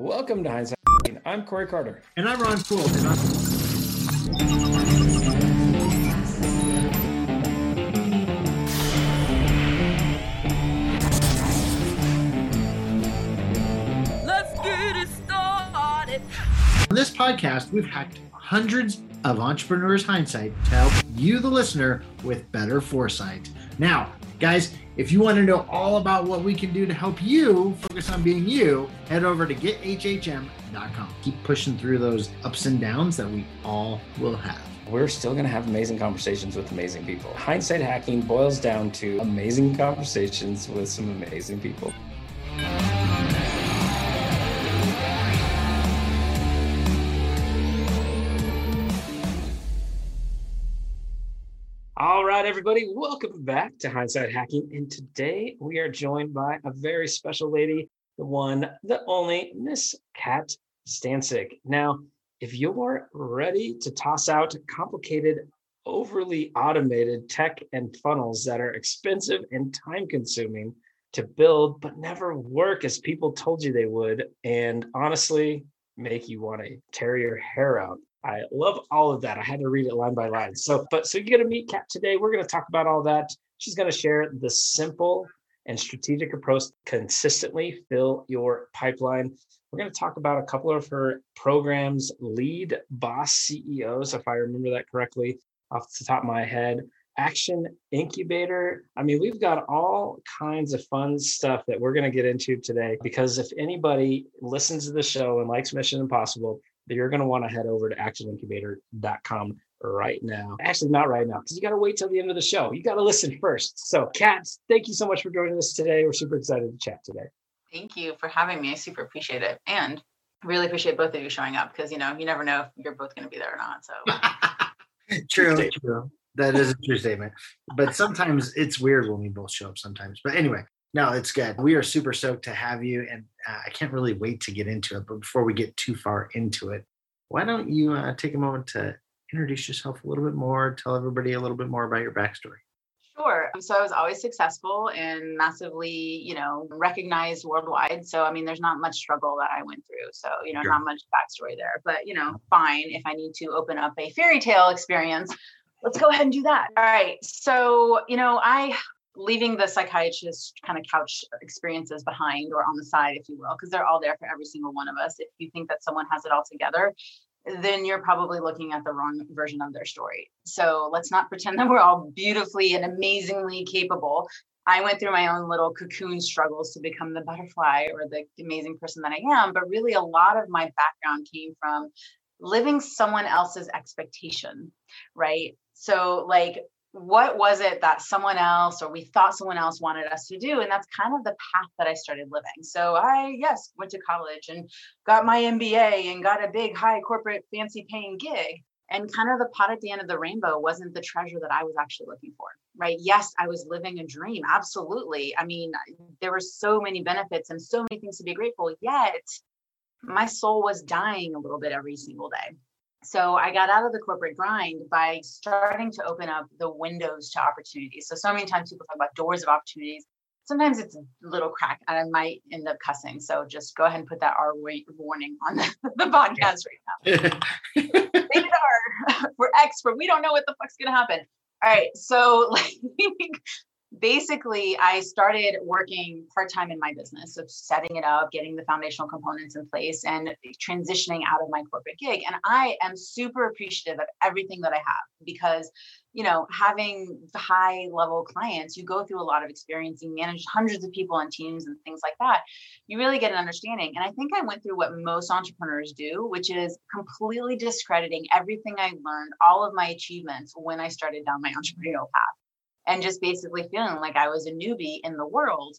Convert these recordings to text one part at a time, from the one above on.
Welcome to Hindsight. I'm Corey Carter. And I'm Ron Poole. And I'm- Let's get it started. On this podcast, we've hacked hundreds of entrepreneurs' hindsight to help you, the listener, with better foresight. Now, guys, if you want to know all about what we can do to help you focus on being you, head over to gethhm.com. Keep pushing through those ups and downs that we all will have. We're still going to have amazing conversations with amazing people. Hindsight hacking boils down to amazing conversations with some amazing people. Everybody, welcome back to Hindsight Hacking. And today we are joined by a very special lady, the one, the only Miss Kat Stancic. Now, if you're ready to toss out complicated, overly automated tech and funnels that are expensive and time consuming to build, but never work as people told you they would, and honestly make you want to tear your hair out. I love all of that. I had to read it line by line. So, but so you're going to meet Kat today. We're going to talk about all that. She's going to share the simple and strategic approach consistently fill your pipeline. We're going to talk about a couple of her programs, lead boss CEOs, if I remember that correctly off the top of my head. Action Incubator. I mean, we've got all kinds of fun stuff that we're going to get into today because if anybody listens to the show and likes Mission Impossible, you're going to want to head over to actionincubator.com right now. Actually, not right now, because you got to wait till the end of the show. You got to listen first. So, Kat, thank you so much for joining us today. We're super excited to chat today. Thank you for having me. I super appreciate it. And really appreciate both of you showing up because, you know, you never know if you're both going to be there or not. So, True, true. That is a true statement. But sometimes it's weird when we both show up sometimes. But anyway, no, it's good. We are super stoked to have you. And uh, I can't really wait to get into it. But before we get too far into it, why don't you uh, take a moment to introduce yourself a little bit more, tell everybody a little bit more about your backstory? sure. So, I was always successful and massively, you know, recognized worldwide. So, I mean, there's not much struggle that I went through. So, you know, Sure. not much backstory there, but, you know, fine. If I need to open up a fairy tale experience, let's go ahead and do that. All right. So, you know, I, leaving the psychiatrist kind of couch experiences behind or on the side, if you will, because they're all there for every single one of us. If you think that someone has it all together, then you're probably looking at the wrong version of their story. So let's not pretend that we're all beautifully and amazingly capable. I went through my own little cocoon struggles to become the butterfly or the amazing person that I am. But really, a lot of my background came from living someone else's expectation, right? So, like, what was it that someone else or we thought someone else wanted us to do? And that's kind of the path that i started living. So i yes went to college and got my mba and got a big high corporate fancy paying gig. And kind of the pot at the end of the rainbow wasn't the treasure that i was actually looking for right? Yes i was living a dream absolutely. I mean there were so many benefits and so many things to be grateful yet my soul was dying a little bit every single day so I got out of the corporate grind by starting to open up the windows to opportunities. So so many times people talk about doors of opportunities. Sometimes it's a little crack, and I might end up cussing. So just go ahead and put that R wa- warning on the, the podcast right now. Rated R for expert. We don't know what the fuck's gonna happen. All right. So like basically I started working part-time in my business. So setting it up, getting the foundational components in place and transitioning out of my corporate gig. And I am super appreciative of everything that I have because you know, having high level clients, you go through a lot of experience, you manage hundreds of people on teams and things like that. You really get an understanding. And I think I went through what most entrepreneurs do, which is completely discrediting everything I learned, all of my achievements when I started down my entrepreneurial path and just basically feeling like I was a newbie in the world.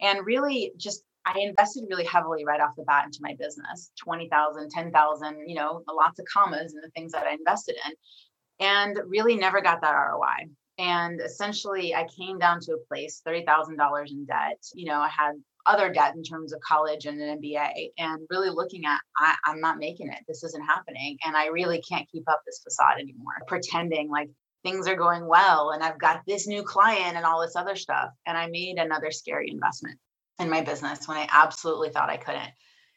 And really just I invested really heavily right off the bat into my business 20,000, 10,000, you know, lots of commas in the things that I invested in, and really never got that ROI. And essentially, I came down to a place $30,000 in debt. You know, I had other debt in terms of college and an MBA, and really looking at, I, I'm not making it. This isn't happening. And I really can't keep up this facade anymore, pretending like things are going well and I've got this new client and all this other stuff. And I made another scary investment in my business when I absolutely thought I couldn't.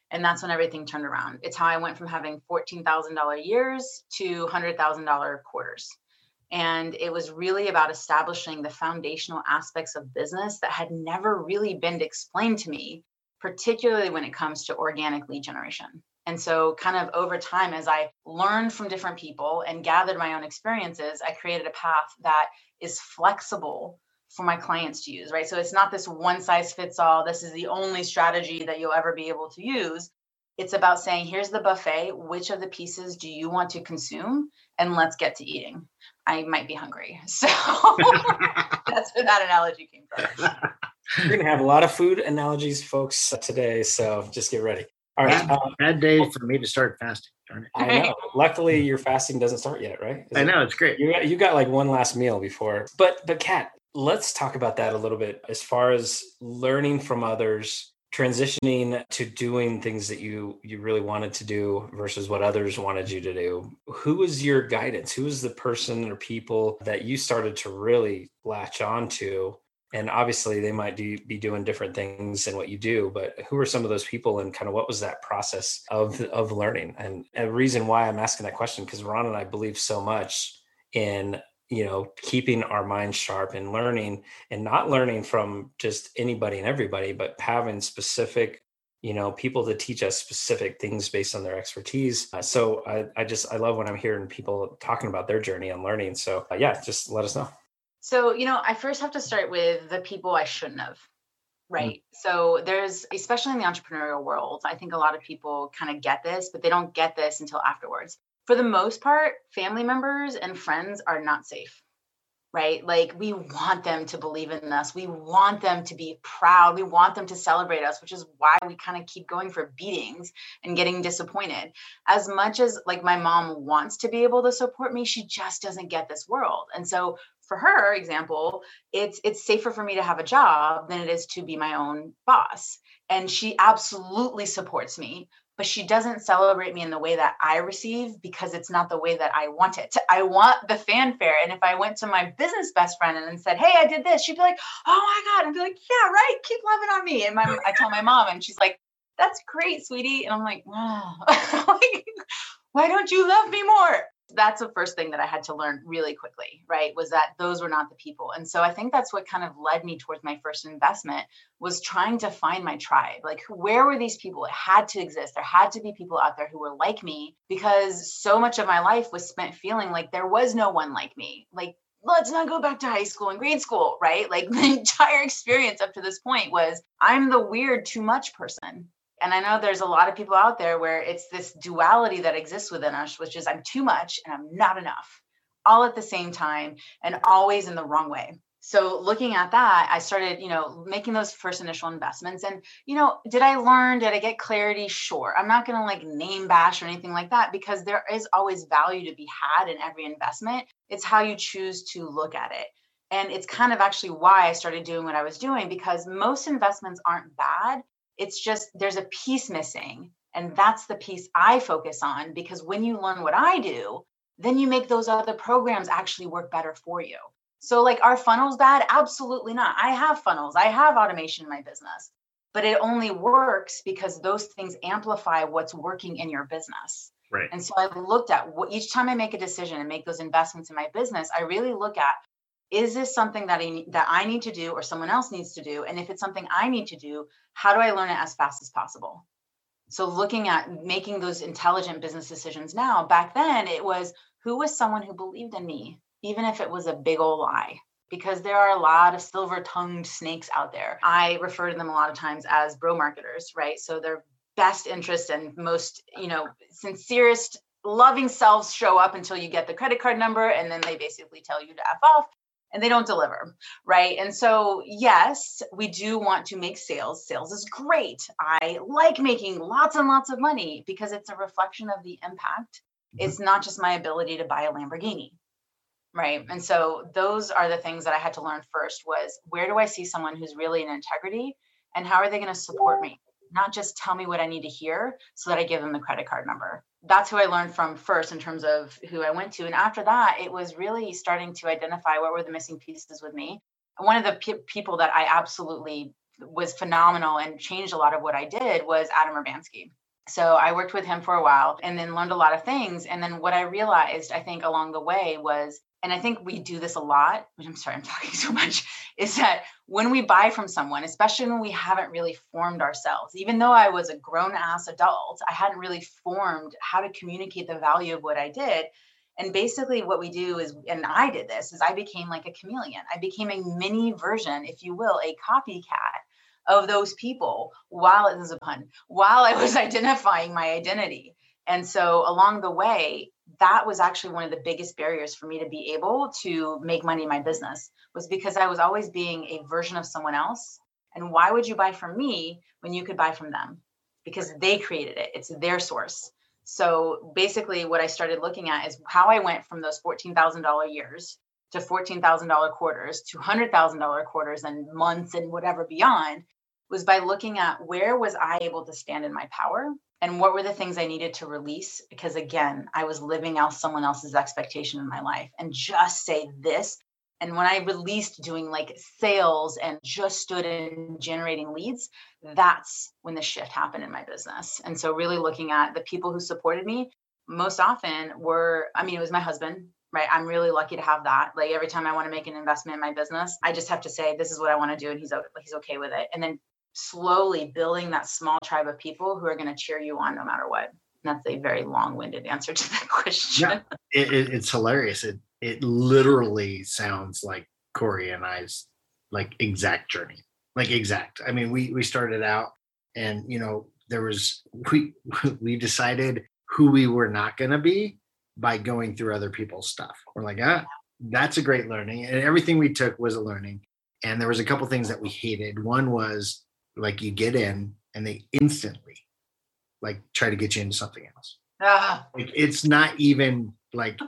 And that's when everything turned around. It's how I went from having $14,000 years to $100,000 quarters. And it was really about establishing the foundational aspects of business that had never really been explained to me, particularly when it comes to organic lead generation. And so, kind of over time, as I learned from different people and gathered my own experiences, I created a path that is flexible for my clients to use, right? So, it's not this one size fits all, this is the only strategy that you'll ever be able to use. It's about saying, here's the buffet. Which of the pieces do you want to consume? And let's get to eating. I might be hungry. So that's where that analogy came from. We're going to have a lot of food analogies, folks, today. So just get ready. All right. Bad, um, bad day for me to start fasting. I know. Luckily, your fasting doesn't start yet, right? Is I know. It's great. You got, you got like one last meal before. But, but Kat, let's talk about that a little bit as far as learning from others transitioning to doing things that you you really wanted to do versus what others wanted you to do who was your guidance who was the person or people that you started to really latch on to and obviously they might do, be doing different things than what you do but who are some of those people and kind of what was that process of of learning? And a reason why i'm asking that question because ron and i believe so much in you know keeping our minds sharp and learning and not learning from just anybody and everybody but having specific you know people to teach us specific things based on their expertise. Uh, so I, I just i love when i'm hearing people talking about their journey and learning. So uh, yeah just let us know so you know i first have to start with the people i shouldn't have mm. right mm. so there's especially in the entrepreneurial world i think a lot of people kind of get this but they don't get this until afterwards for the most part, family members and friends are not safe, right? Like we want them to believe in us. We want them to be proud. We want them to celebrate us, which is why we kind of keep going for beatings and getting disappointed. As much as like my mom wants to be able to support me, she just doesn't get this world. And so for her example, it's it's safer for me to have a job than it is to be my own boss. And she absolutely supports me but she doesn't celebrate me in the way that I receive because it's not the way that I want it. I want the fanfare. And if I went to my business best friend and said, Hey, I did this, she'd be like, Oh my God. I'd be like, Yeah, right. Keep loving on me. And my, I told my mom, and she's like, That's great, sweetie. And I'm like, Wow, like, why don't you love me more? That's the first thing that I had to learn really quickly, right? Was that those were not the people. And so I think that's what kind of led me towards my first investment was trying to find my tribe. Like where were these people? It had to exist. There had to be people out there who were like me because so much of my life was spent feeling like there was no one like me. Like let's not go back to high school and grade school, right? Like the entire experience up to this point was I'm the weird too much person and I know there's a lot of people out there where it's this duality that exists within us, which is I'm too much and I'm not enough, all at the same time and always in the wrong way. So looking at that, I started, you know, making those first initial investments. And, you know, did I learn? Did I get clarity? Sure. I'm not going to like name bash or anything like that because there is always value to be had in every investment. It's how you choose to look at it. And it's kind of actually why I started doing what I was doing because most investments aren't bad. It's just there's a piece missing. And that's the piece I focus on because when you learn what I do, then you make those other programs actually work better for you. So, like, are funnels bad? Absolutely not. I have funnels, I have automation in my business, but it only works because those things amplify what's working in your business. Right. And so I looked at what each time I make a decision and make those investments in my business, I really look at is this something that I that I need to do or someone else needs to do? And if it's something I need to do, how do I learn it as fast as possible? So looking at making those intelligent business decisions now, back then it was who was someone who believed in me, even if it was a big old lie. Because there are a lot of silver tongued snakes out there. I refer to them a lot of times as bro marketers, right? So their best interest and most, you know, sincerest loving selves show up until you get the credit card number and then they basically tell you to F off and they don't deliver, right? And so, yes, we do want to make sales. Sales is great. I like making lots and lots of money because it's a reflection of the impact. Mm-hmm. It's not just my ability to buy a Lamborghini, right? And so, those are the things that I had to learn first was where do I see someone who's really in integrity and how are they going to support me? Not just tell me what I need to hear so that I give them the credit card number that's who I learned from first in terms of who I went to. And after that, it was really starting to identify what were the missing pieces with me. And one of the pe- people that I absolutely was phenomenal and changed a lot of what I did was Adam Urbanski. So I worked with him for a while and then learned a lot of things. And then what I realized, I think, along the way was, and I think we do this a lot, which I'm sorry, I'm talking so much, is that when we buy from someone, especially when we haven't really formed ourselves, even though I was a grown ass adult, I hadn't really formed how to communicate the value of what I did. And basically, what we do is, and I did this, is I became like a chameleon. I became a mini version, if you will, a copycat of those people while it was a pun, while I was identifying my identity. And so along the way, that was actually one of the biggest barriers for me to be able to make money in my business was because I was always being a version of someone else. And why would you buy from me when you could buy from them? Because they created it, it's their source. So basically, what I started looking at is how I went from those $14,000 years to $14,000 quarters to $100,000 quarters and months and whatever beyond was by looking at where was I able to stand in my power and what were the things I needed to release because again, I was living out someone else's expectation in my life and just say this and when I released doing like sales and just stood in generating leads, that's when the shift happened in my business. And so, really looking at the people who supported me most often were, I mean, it was my husband, right? I'm really lucky to have that. Like every time I want to make an investment in my business, I just have to say, this is what I want to do. And he's, he's okay with it. And then slowly building that small tribe of people who are going to cheer you on no matter what. And that's a very long-winded answer to that question. Yeah, it, it, it's hilarious. It it literally sounds like Corey and I's like exact journey, like exact. I mean, we we started out, and you know, there was we we decided who we were not going to be by going through other people's stuff. We're like, ah, that's a great learning, and everything we took was a learning. And there was a couple things that we hated. One was like you get in and they instantly like try to get you into something else. Ah. Like it's not even like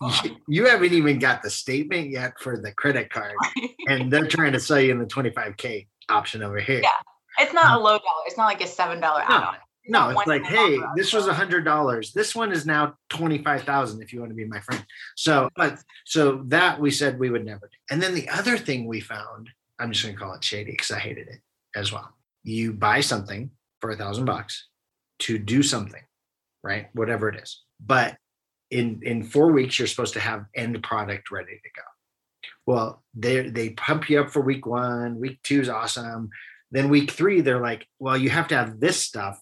you haven't even got the statement yet for the credit card, and they're trying to sell you in the 25k option over here. Yeah, it's not a low dollar. It's not like a seven dollar no. add-on. No, it's like, hey, this was a hundred dollars. This one is now twenty five thousand. If you want to be my friend, so but so that we said we would never do. And then the other thing we found, I'm just going to call it shady because I hated it as well. You buy something for a thousand bucks to do something, right? Whatever it is, but in in four weeks you're supposed to have end product ready to go. Well they they pump you up for week one week two is awesome. Then week three they're like well you have to have this stuff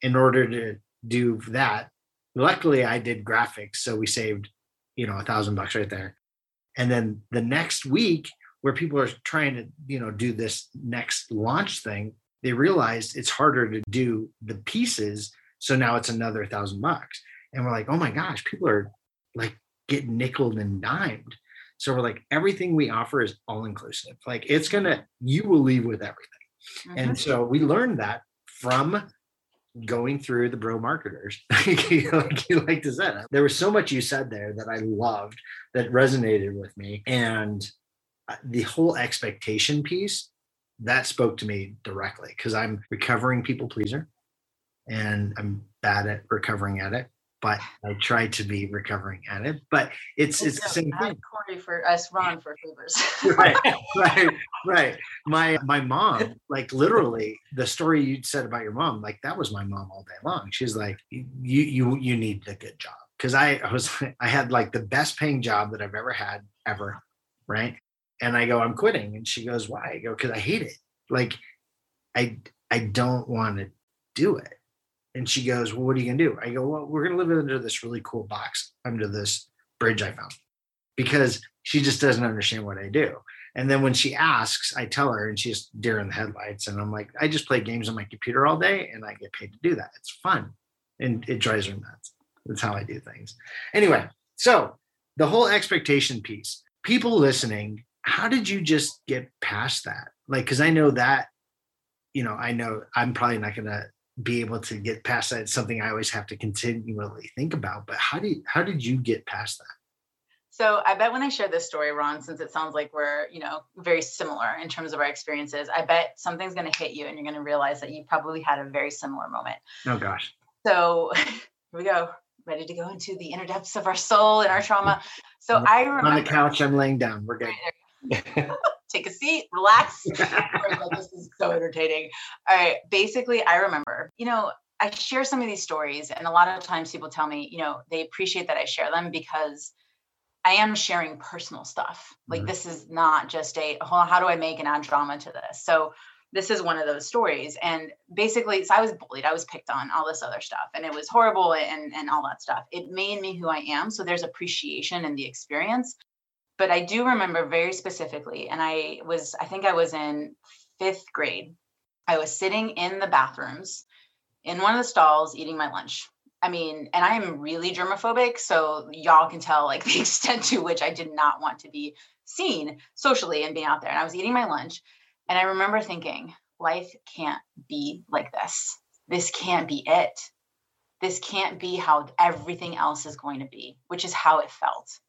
in order to do that. Luckily i did graphics so we saved you know a thousand bucks right there. And then the next week where people are trying to you know do this next launch thing they realized it's harder to do the pieces so now it's another thousand bucks and we're like, oh my gosh, people are like getting nickel and dimed. So we're like, everything we offer is all inclusive. Like it's gonna, you will leave with everything. Mm-hmm. And so we learned that from going through the bro marketers like you like to say there was so much you said there that i loved that resonated with me and the whole expectation piece that spoke to me directly because i'm recovering people pleaser and i'm bad at recovering at it but I try to be recovering at it. But it's it's, it's the same thing. Corey for us, Ron for favors. right, right, right. My my mom, like literally, the story you said about your mom, like that was my mom all day long. She's like, you you you need a good job because I was I had like the best paying job that I've ever had ever, right? And I go, I'm quitting, and she goes, Why? I go, because I hate it. Like, I I don't want to do it and she goes, Well, what are you to do? I go, Well, we're to live under this really cool box under this bridge I found because she just doesn't understand what I do. And then when she asks, I tell her, and she's deer in the headlights. And I'm like, I just play games on my computer all day and I get paid to do that. It's fun. And it drives her nuts. That's how I do things. Anyway, so the whole expectation piece, people listening, how did you just get past that? Like, because I know that, you know, I know I'm probably not going to be able to get past that. It's something I always have to continually think about. But how do you, how did you get past that? So I bet when I share this story, Ron, since it sounds like we're, you know, very similar in terms of our experiences, I bet something's going to hit you and you're going to realize that you probably had a very similar moment. Oh gosh. So here we go. Ready to go into the inner depths of our soul and our trauma. So I remember on the couch, I'm laying down. We're good. take a seat, relax. this is so entertaining. All right. Basically, I remember, you know, I share some of these stories, and a lot of times people tell me, you know, they appreciate that I share them because I am sharing personal stuff. Like mm-hmm. this is not just a how do I make an add drama to this? So this is one of those stories. And basically, so I was bullied, I was picked on, all this other stuff, and it was horrible and and all that stuff. It made me who I am. So there's appreciation in the experience. But I do remember very specifically, and I was, I think I was in fifth grade. I was sitting in the bathrooms in one of the stalls eating my lunch. I mean, and I am really germophobic, so y'all can tell like the extent to which I did not want to be seen socially and being out there. And I was eating my lunch, and I remember thinking, life can't be like this. This can't be it. This can't be how everything else is going to be, which is how it felt.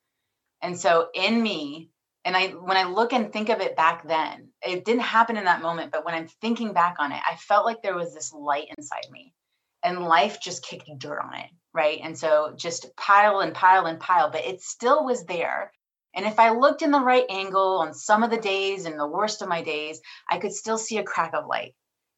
And so in me, and I when I look and think of it back then, it didn't happen in that moment, but when I'm thinking back on it, I felt like there was this light inside me. And life just kicked dirt on it, right? And so just pile and pile and pile, but it still was there. And if I looked in the right angle on some of the days and the worst of my days, I could still see a crack of light.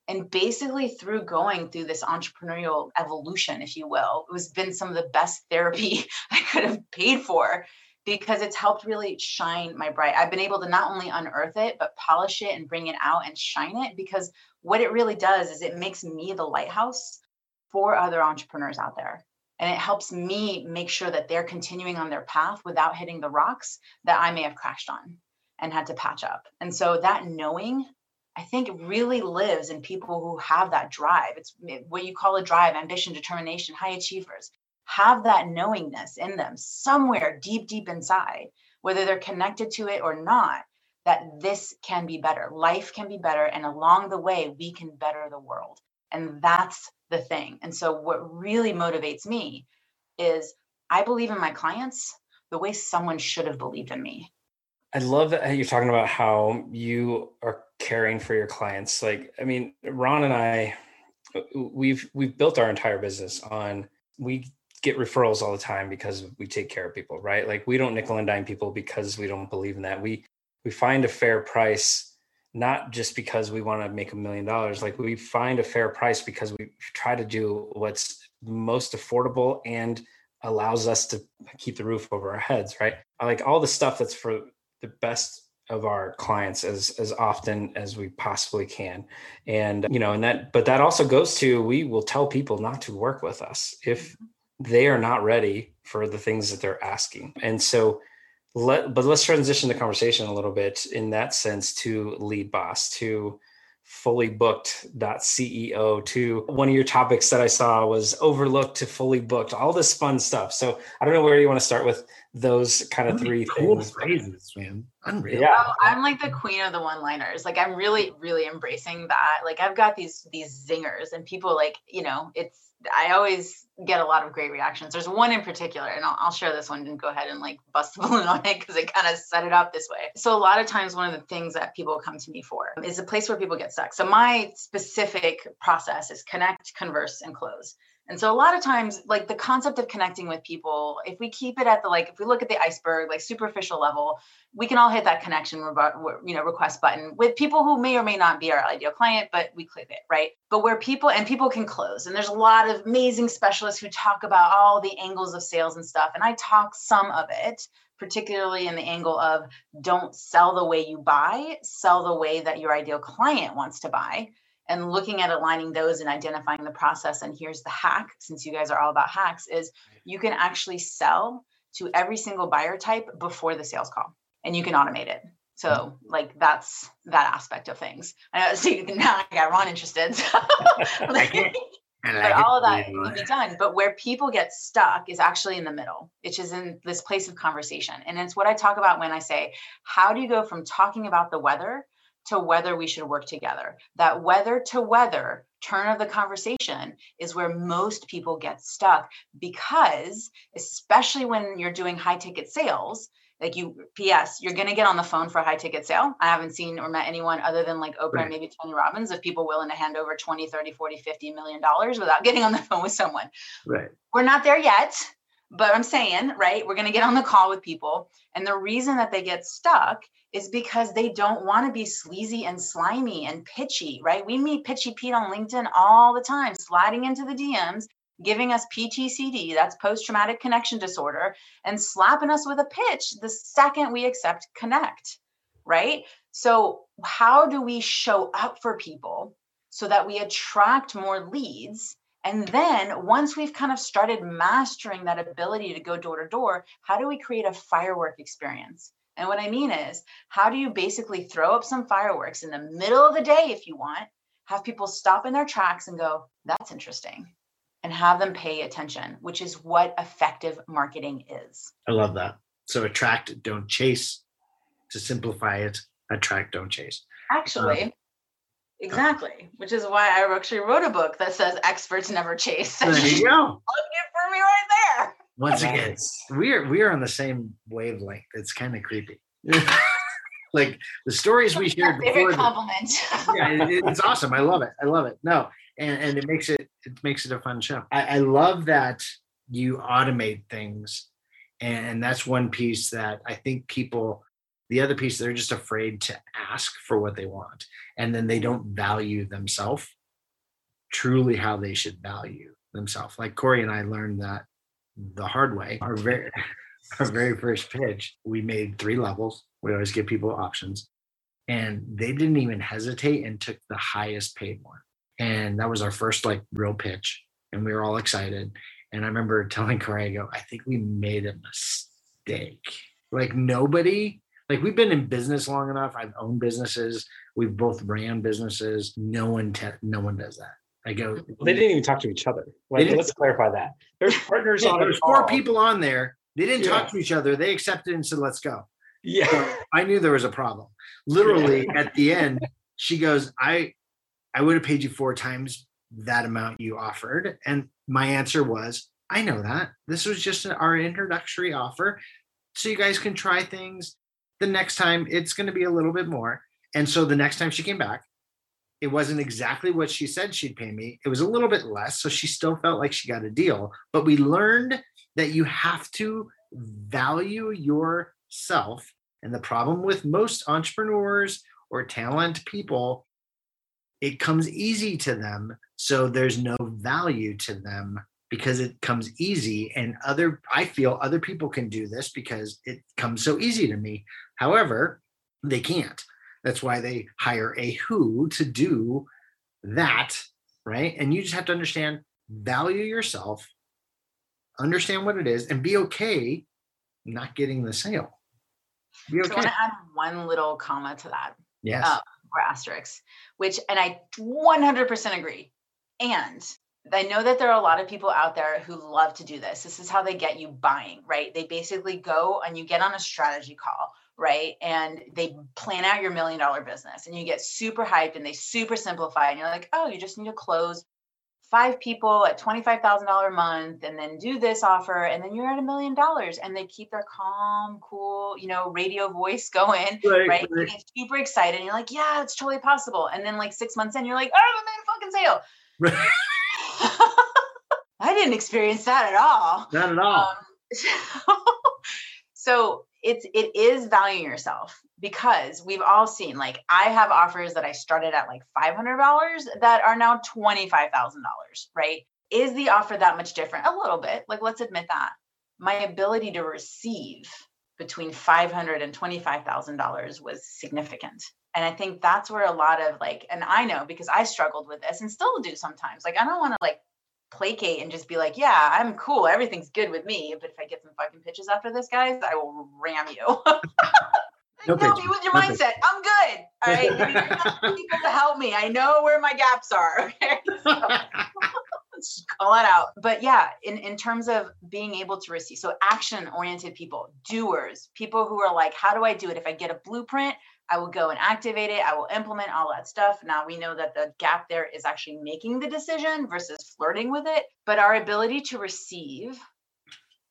And basically, through going through this entrepreneurial evolution, if you will, it was been some of the best therapy I could have paid for because it's helped really shine my bright. I've been able to not only unearth it, but polish it and bring it out and shine it because what it really does is it makes me the lighthouse for other entrepreneurs out there. And it helps me make sure that they're continuing on their path without hitting the rocks that I may have crashed on and had to patch up. And so that knowing, I think, really lives in people who have that drive. It's what you call a drive, ambition, determination, high achievers have that knowingness in them somewhere deep, deep inside, whether they're connected to it or not, that this can be better. Life can be better. And along the way, we can better the world. And that's the thing. And so, what really motivates me is I believe in my clients the way someone should have believed in me. I love that you're talking about how you are caring for your clients. Like, I mean, Ron and I, uh, we've we've built our entire business on we get referrals all the time because we take care of people, right? Like we don't nickel and dime people because we don't believe in that. We we find a fair price not just because we want to make a million dollars. Like we find a fair price because we try to do what's most affordable and allows us to keep the roof over our heads, right? Like all the stuff that's for the best of our clients as as often as we possibly can and you know and that but that also goes to we will tell people not to work with us if mm-hmm they are not ready for the things that they're asking. And so let but let's transition the conversation a little bit in that sense to lead boss to fully booked ceo to one of your topics that i saw was overlooked to fully booked all this fun stuff. So i don't know where you want to start with those kind of three cool things. phrases man. Unreal. Yeah. Oh, I'm like the queen of the one liners like i'm really really embracing that. Like i've got these these zingers and people like you know it's I always get a lot of great reactions. There's one in particular, and I'll, I'll share this one and go ahead and like bust the balloon on it because it kind of set it up this way. So a lot of times, one of the things that people come to me for is a place where people get stuck. So my specific process is connect, converse, and close. And so a lot of times, like the concept of connecting with people, if we keep it at the like, if we look at the iceberg, like superficial level, we can all hit that connection, you know, request button with people who may or may not be our ideal client, but we click it, right? But where people and people can close, and there's a lot of amazing specialists who talk about all the angles of sales and stuff, and I talk some of it, particularly in the angle of don't sell the way you buy, sell the way that your ideal client wants to buy and looking at aligning those and identifying the process and here's the hack since you guys are all about hacks is you can actually sell to every single buyer type before the sales call and you can automate it. So mm-hmm. like that's that aspect of things. I know so now i got ron interested so, like, but all of that can be done but where people get stuck is actually in the middle which is in this place of conversation. And it's what i talk about when i say how do you go from talking about the weather to whether we should work together. That whether to whether turn of the conversation is where most people get stuck because, especially when you're doing high ticket sales, like you ps you're going to get on the phone for a high ticket sale i haven't seen or met anyone other than like oprah right. and maybe tony robbins of people willing to hand over 20 30 40 50 million dollars without getting on the phone with someone right we're not there yet But I'm saying, right, we're going to get on the call with people. And the reason that they get stuck is because they don't want to be sleazy and slimy and pitchy, right? We meet Pitchy Pete on LinkedIn all the time, sliding into the DMs, giving us PTCD, that's post traumatic connection disorder, and slapping us with a pitch the second we accept connect, right? So, how do we show up for people so that we attract more leads? And then once we've kind of started mastering that ability to go door to door, how do we create a firework experience? And what I mean is, how do you basically throw up some fireworks in the middle of the day if you want, have people stop in their tracks and go, that's interesting, and have them pay attention, which is what effective marketing is. I love that. So attract, don't chase. To simplify it, attract, don't chase. Actually, um, exactly, which is why I actually wrote a book that says experts never chase. There you go. Look it for me right there. Once again, we are we are on the same wavelength. It's kind of creepy. like the stories we shared before. Favorite compliment. yeah, it, it's awesome. I love it. I love it. No, and and it makes it it makes it a fun show. I, I love that you automate things, and, and that's one piece that I think people. The other piece, they're just afraid to ask for what they want, and then they don't value themselves truly how they should value themselves. Like Corey and I learned that the hard way. Our very our very first pitch, we made three levels. We always give people options. And they didn't even hesitate and took the highest paid one. And that was our first like real pitch. And we were all excited. And I remember telling Corey, I go, I think we made a mistake. Like nobody, like we've been in business long enough. I've owned businesses. We've both ran businesses. No one, te- no one does that. I go. Mm-hmm. They didn't even talk to each other. Like, let's clarify that. There's partners yeah, on. There's four people on there. They didn't yeah. talk to each other. They accepted and said, "Let's go." Yeah. So I knew there was a problem. Literally yeah. at the end, she goes, "I, I would have paid you four times that amount you offered," and my answer was, "I know that. This was just our introductory offer, so you guys can try things. The next time, it's going to be a little bit more." And so the next time she came back, it wasn't exactly what she said she'd pay me. It was a little bit less. So she still felt like she got a deal. But we learned that you have to value yourself. And the problem with most entrepreneurs or talent people, it comes easy to them. So there's no value to them because it comes easy. And other, I feel other people can do this because it comes so easy to me. However, they can't. That's why they hire a who to do that, right? And you just have to understand, value yourself, understand what it is, and be okay not getting the sale. Be okay. So I want to add one little comma to that. Yes. Uh, or asterisk, which, and I 100% agree. And I know that there are a lot of people out there who love to do this. This is how they get you buying, right? They basically go and you get on a strategy call right? And they plan out your million dollar business and you get super hyped and they super simplify. And you're like, oh, you just need to close five people at $25,000 a month and then do this offer. And then you're at a million dollars. And they keep their calm, cool, you know, radio voice going, right? right? right. super excited. And you're like, yeah, it's totally possible. And then like six months in, you're like, oh, I made a fucking sale. Right. I didn't experience that at all. Not at all. Um, so it's it is valuing yourself because we've all seen like I have offers that I started at like $500 that are now $25,000, right? Is the offer that much different? A little bit. Like let's admit that. My ability to receive between $500 and $25,000 was significant. And I think that's where a lot of like and I know because I struggled with this and still do sometimes. Like I don't want to like placate and just be like, yeah, I'm cool. Everything's good with me. But if I get some fucking pitches after this, guys, I will ram you. no help me with your no mindset. Pitch. I'm good. All right. people to help me. I know where my gaps are. Okay. So, call it out. But yeah, in, in terms of being able to receive, so action oriented people, doers, people who are like, how do I do it? If I get a blueprint, I will go and activate it. I will implement all that stuff. Now we know that the gap there is actually making the decision versus flirting with it. But our ability to receive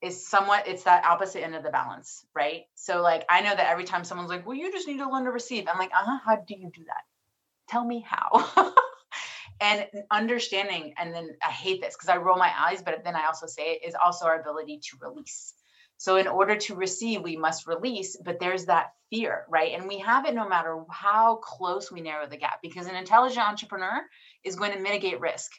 is somewhat, it's that opposite end of the balance, right? So, like, I know that every time someone's like, well, you just need to learn to receive, I'm like, uh huh, how do you do that? Tell me how. and understanding and then i hate this because i roll my eyes but then i also say it is also our ability to release so in order to receive we must release but there's that fear right? And we have it no matter how close we narrow the gap because an intelligent entrepreneur is going to mitigate risk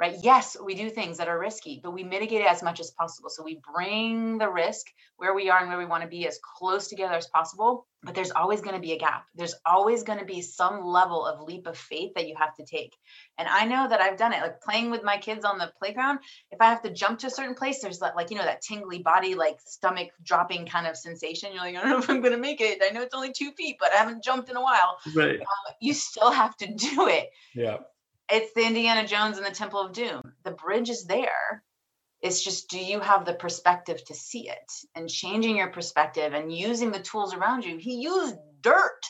right? Yes, we do things that are risky, but we mitigate it as much as possible. So we bring the risk where we are and where we want to be as close together as possible. But there's always going to be a gap. There's always going to be some level of leap of faith that you have to take. And I know that I've done it, like playing with my kids on the playground. If I have to jump to a certain place, there's that, like, you know, that tingly body, like stomach dropping kind of sensation. You're like, I don't know if I'm going to make it. I know it's only two feet, but I haven't jumped in a while. Right. Um, you still have to do it. Yeah it's the Indiana Jones and the Temple of Doom. The bridge is there. It's just, do you have the perspective to see it? And changing your perspective and using the tools around you. He used dirt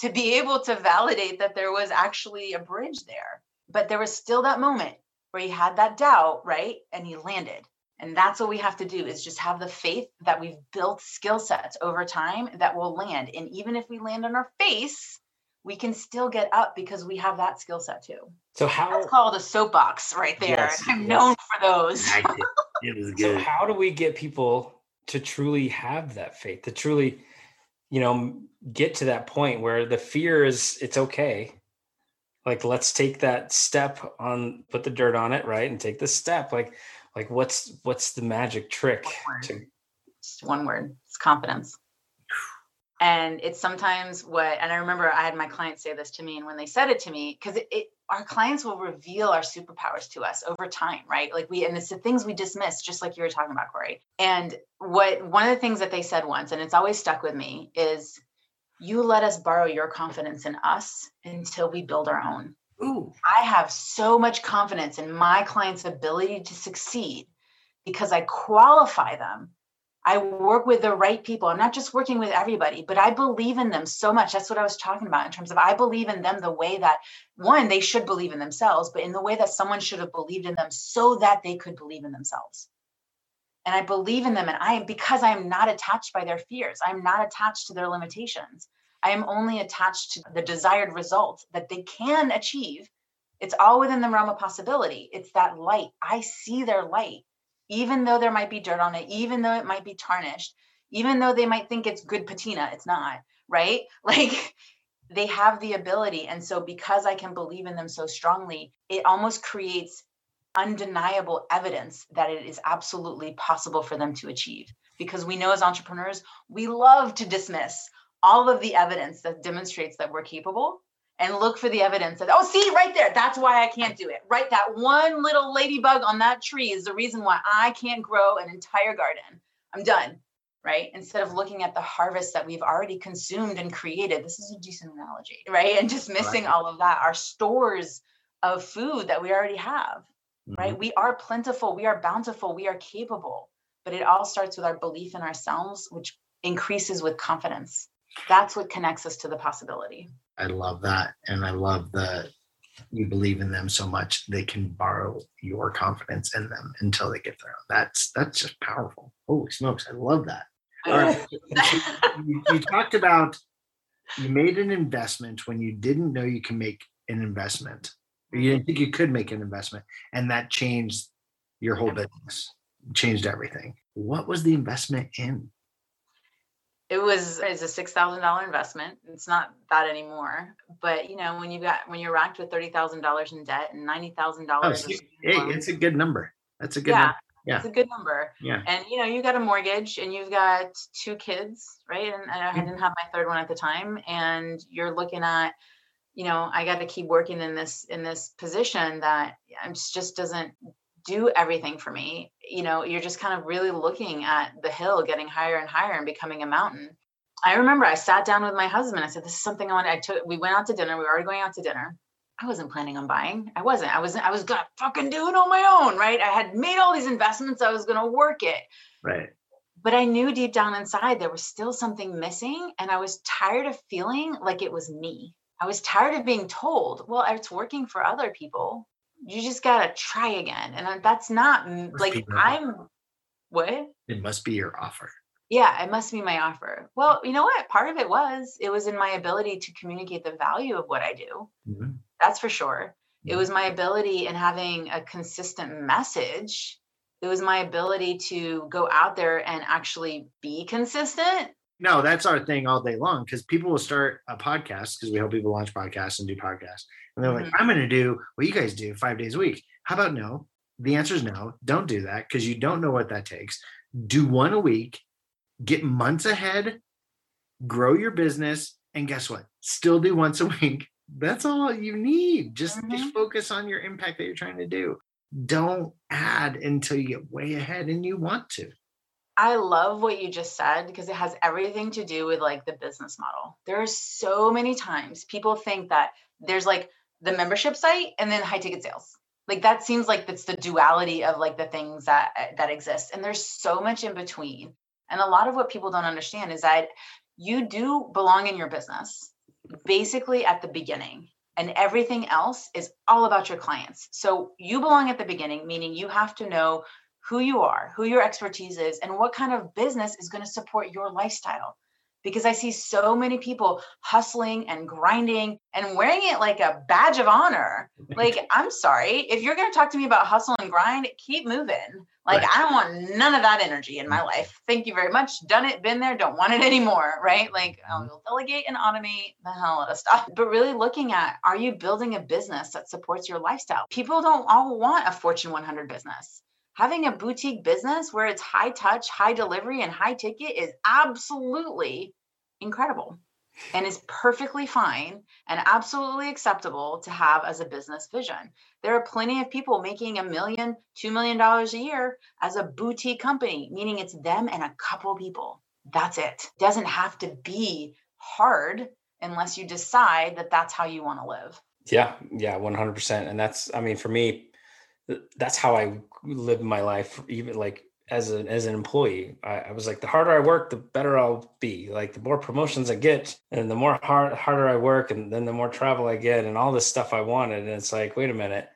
to be able to validate that there was actually a bridge there. But there was still that moment where he had that doubt, right? And he landed. And that's what we have to do is just have the faith that we've built skill sets over time that will land. And even if we land on our face, we can still get up because we have that skill set too. So how that's called a soapbox right there. Yes, I'm yes. known for those. it was good. So how do we get people to truly have that faith, to truly, you know, get to that point where the fear is it's okay. Like let's take that step on put the dirt on it, right? And take the step. Like like what's what's the magic trick one to just one word. It's confidence and it's sometimes what and i remember i had my clients say this to me and when they said it to me because it, it, our clients will reveal our superpowers to us over time right? Like we and it's the things we dismiss just like you were talking about corey. And what one of the things that they said once and it's always stuck with me is you let us borrow your confidence in us until we build our own. Ooh. i have so much confidence in my clients ability to succeed because i qualify them I work with the right people. I'm not just working with everybody, but I believe in them so much. That's what I was talking about in terms of I believe in them the way that one, they should believe in themselves, but in the way that someone should have believed in them so that they could believe in themselves. And I believe in them. And I, am because I am not attached by their fears, I'm not attached to their limitations. I am only attached to the desired result that they can achieve. It's all within the realm of possibility. It's that light. I see their light even though there might be dirt on it, even though it might be tarnished, even though they might think it's good patina, it's not, right? Like they have the ability. And so, because I can believe in them so strongly, it almost creates undeniable evidence that it is absolutely possible for them to achieve. Because we know as entrepreneurs, we love to dismiss all of the evidence that demonstrates that we're capable and look for the evidence that, oh, see right there, that's why I can't do it. Right? That one little ladybug on that tree is the reason why I can't grow an entire garden. I'm done. Right? Instead of looking at the harvest that we've already consumed and created. This is a decent analogy, right? And just missing all of that, our stores of food that we already have. Mm-hmm. Right? We are plentiful, we are bountiful, we are capable. But it all starts with our belief in ourselves, which increases with confidence. That's what connects us to the possibility. I love that. And I love that you believe in them so much they can borrow your confidence in them until they get there. That's that's just powerful. Holy smokes, I love that. All right. you, you talked about you made an investment when you didn't know you can make an investment. You didn't think you could make an investment, and that changed your whole business, changed everything. What was the investment in? It was it's a six thousand dollar investment. It's not that anymore. But you know, when you got when you're racked with thirty thousand dollars in debt and ninety thousand oh, dollars, hey, it's a good number. That's a good yeah, number. Yeah, it's a good number. Yeah, and you know, you got a mortgage and you've got two kids, right? And I mm-hmm. didn't have my third one at the time, and you're looking at you know i got to keep working in this in this position that just doesn't do everything for me you know you're just kind of really looking at the hill getting higher and higher and becoming a mountain. I remember i sat down with my husband i said this is something i want i took we went out to dinner we were already going out to dinner. I wasn't planning on buying i wasn't i wasn't i was gonna fucking do it on my own right? I had made all these investments i was gonna work it. Right. But i knew deep down inside there was still something missing and i was tired of feeling like it was me. I was tired of being told well it's working for other people you just gotta try again and that's not like i'm what? It must be your offer. Yeah it must be my offer. Well you know what? Part of it was it was in my ability to communicate the value of what i do. Mm-hmm. that's for sure. It was my ability in having a consistent message. It was my ability to go out there and actually be consistent. No, that's our thing all day long because people will start a podcast because we help people launch podcasts and do podcasts. And they're like, Mhm. I'm going to do what you guys do five days a week. How about no? The answer is no. Don't do that because you don't know what that takes. Do one a week, get months ahead, grow your business, and guess what? Still do once a week. That's all you need. Just, just Mhm. focus on your impact that you're trying to do. Don't add until you get way ahead and you want to. I love what you just said because it has everything to do with like the business model. There are so many times people think that there's like the membership site and then high ticket sales. Like that seems like that's the duality of like the things that uh, that exist and there's so much in between. And a lot of what people don't understand is that you do belong in your business basically at the beginning and everything else is all about your clients. So you belong at the beginning meaning you have to know who you are, who your expertise is, and what kind of business is going to support your lifestyle. Because I see so many people hustling and grinding and wearing it like a badge of honor. Like, I'm sorry, if you're going to talk to me about hustle and grind, keep moving. Like, Right. I don't want none of that energy in my life. Thank you very much. Done it, been there, don't want it anymore. Right. Like, um, mm-hmm. I'll delegate and automate the hell out of stuff. But really looking at are you building a business that supports your lifestyle? People don't all want a Fortune 100 business having a boutique business where it's high touch, high delivery, and high ticket is absolutely incredible and is perfectly fine and absolutely acceptable to have as a business vision. There are plenty of people making a million, two million dollars a year as a boutique company, meaning it's them and a couple people. That's it. Doesn't have to be hard unless you decide that that's how you want to live. Yeah, yeah, one hundred percent. And that's, I mean, for me, that's how I live my life. Even like as an as an employee, I, I was like, the harder I work, the better I'll be. Like the more promotions I get, and the more hard harder I work, and then the more travel I get, and all this stuff I wanted. And it's like, wait a minute,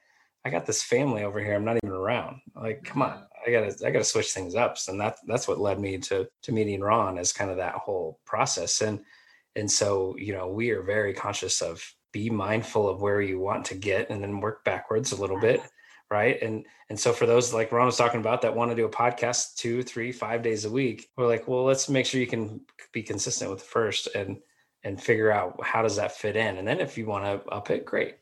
I got this family over here. I'm not even around. Like, come on, I gotta I gotta switch things up. And that that's what led me to to meeting Ron as kind of that whole process. And and so you know we are very conscious of be mindful of where you want to get and then work backwards a little bit right? And and so for those like ron was talking about that want to do a podcast two three five days a week we're like well let's make sure you can be consistent with the first and and figure out how does that fit in? And then if you want to up it great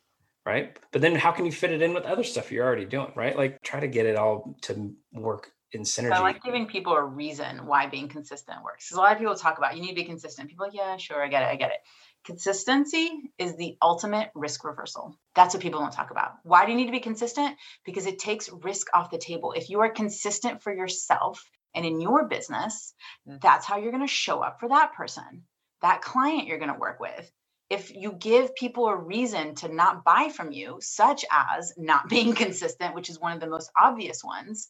right? But then how can you fit it in with other stuff you're already doing right? Like try to get it all to work in synergy So I like giving people a reason why being consistent works. Because a lot of people talk about you need to be consistent. People are like, yeah, sure, I get it, I get it. Consistency is the ultimate risk reversal. That's what people don't talk about. Why do you need to be consistent? Because it takes risk off the table. If you are consistent for yourself and in your business, that's how you're going to show up for that person, that client you're going to work with. If you give people a reason to not buy from you, such as not being consistent, which is one of the most obvious ones,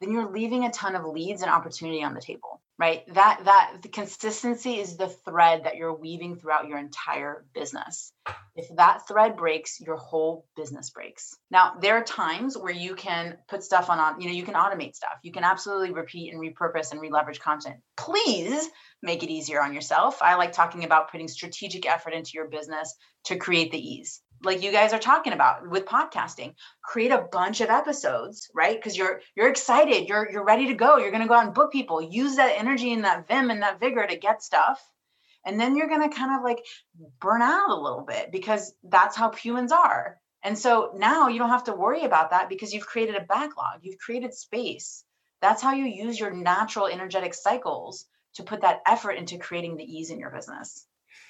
then you're leaving a ton of leads and opportunity on the table right? That that the consistency is the thread that you're weaving throughout your entire business. If that thread breaks your whole business breaks. Now there are times where you can put stuff on on- you know you can automate stuff. You can absolutely repeat and repurpose and re-leverage content. Please make it easier on yourself. I like talking about putting strategic effort into your business to create the ease like you guys are talking about with podcasting create a bunch of episodes right? Because you're you're excited you're you're ready to go. You're going to go out and book people. Use that energy and that vim and that vigor to get stuff. And then you're going to kind of like burn out a little bit because that's how humans are. And so now you don't have to worry about that because you've created a backlog. You've created space. That's how you use your natural energetic cycles to put that effort into creating the ease in your business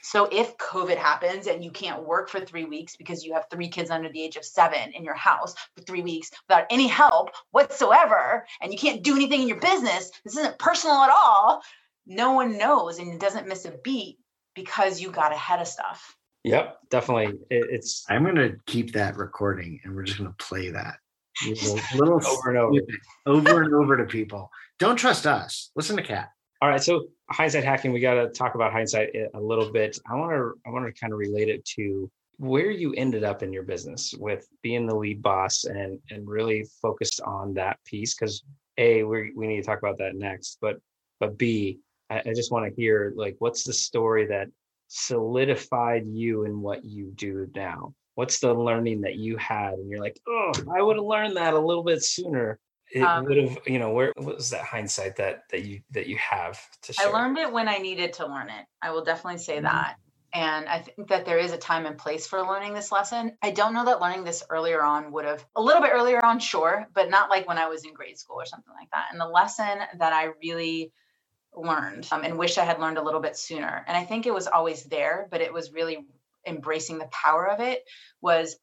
so if COVID happens and you can't work for three weeks because you have three kids under the age of seven in your house for three weeks without any help whatsoever, and you can't do anything in your business, this isn't personal at all. No one knows and it doesn't miss a beat because you got ahead of stuff. yep definitely it's I'm going to keep that recording and we're just going to play that little, little over and over over and over to people. Don't trust us. Listen to Kat. All right, so hindsight hacking, we got to talk about hindsight a- little bit. I want to I want to kind of relate it to where you ended up in your business with being the lead boss and and really focused on that piece because a we we need to talk about that next, but but b I, I just want to hear like what's the story that solidified you in what you do now. what's the learning that you had and you're like oh i would have learned that a little bit sooner it Um, would have you know where what was that hindsight that that you that you have to share? I learned it when I needed to learn it. I will definitely say Mhm. that. And I think that there is a time and place for learning this lesson. I don't know that learning this earlier on would have, a little bit earlier on, sure, but not like when I was in grade school or something like that. And the lesson that I really learned um, and wish I had learned a little bit sooner, and I think it was always there, but it was really embracing the power of it, was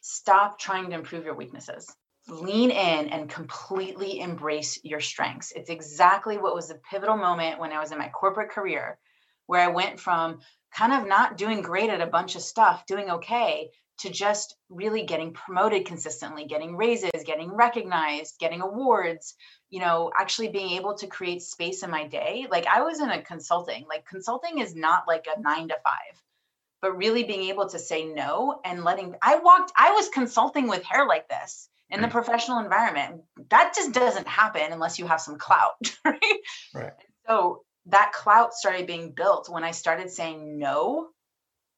stop trying to improve your weaknesses lean in and completely embrace your strengths. It's exactly what was the pivotal moment when I was in my corporate career, where I went from kind of not doing great at a bunch of stuff, doing okay, to just really getting promoted consistently, getting raises, getting recognized, getting awards, you know, actually being able to create space in my day. Like I was in a consulting, like consulting is not like a nine to five but really being able to say no and letting I walked I was consulting with hair like this in the professional environment. That just doesn't happen unless you have some clout, right? Right. So that clout started being built when I started saying no,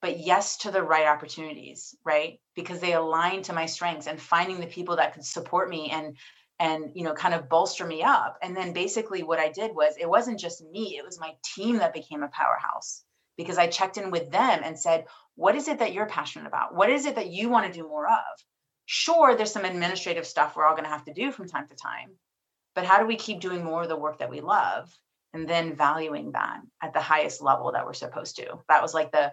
but yes to the right opportunities, right? Because they align to my strengths and finding the people that could support me and and you know kind of bolster me up and then basically what i did was it wasn't just me it was my team that became a powerhouse because I checked in with them and said, What is it that you're passionate about? What is it that you want to do more of? Sure, there's some administrative stuff we're all going to have to do from time to time, but how do we keep doing more of the work that we love and then valuing that at the highest level that we're supposed to? That was like the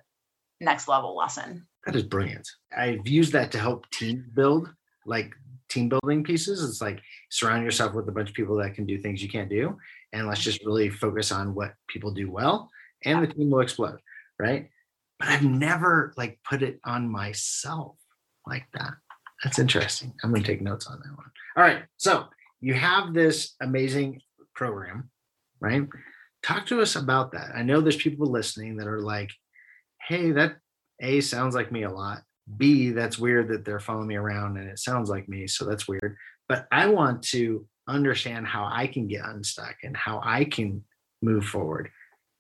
next level lesson. That is brilliant. I've used that to help teams build, like team building pieces. It's like surround yourself with a bunch of people that can do things you can't do. And let's just really focus on what people do well, and the team will explode. Right. But I've never like put it on myself like that. That's interesting. I'm going to take notes on that one. All right. So you have this amazing program, right? Talk to us about that. I know there's people listening that are like, hey, that A sounds like me a lot. B, that's weird that they're following me around and it sounds like me. So that's weird. But I want to understand how I can get unstuck and how I can move forward.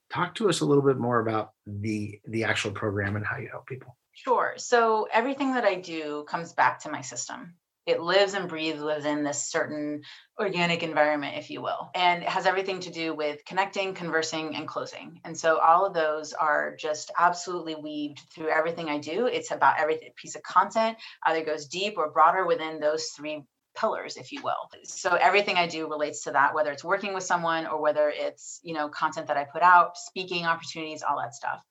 Talk to us a little bit more about the the actual program and how you help people. Sure. So everything that I do comes back to my system. It lives and breathes within this certain organic environment, if you will, and it has everything to do with connecting, conversing, and closing. And so all of those are just absolutely weaved through everything I do. It's about every piece of content either goes deep or broader within those three pillars if you will so everything i do relates to that whether it's working with someone or whether it's you know content that i put out speaking opportunities all that stuff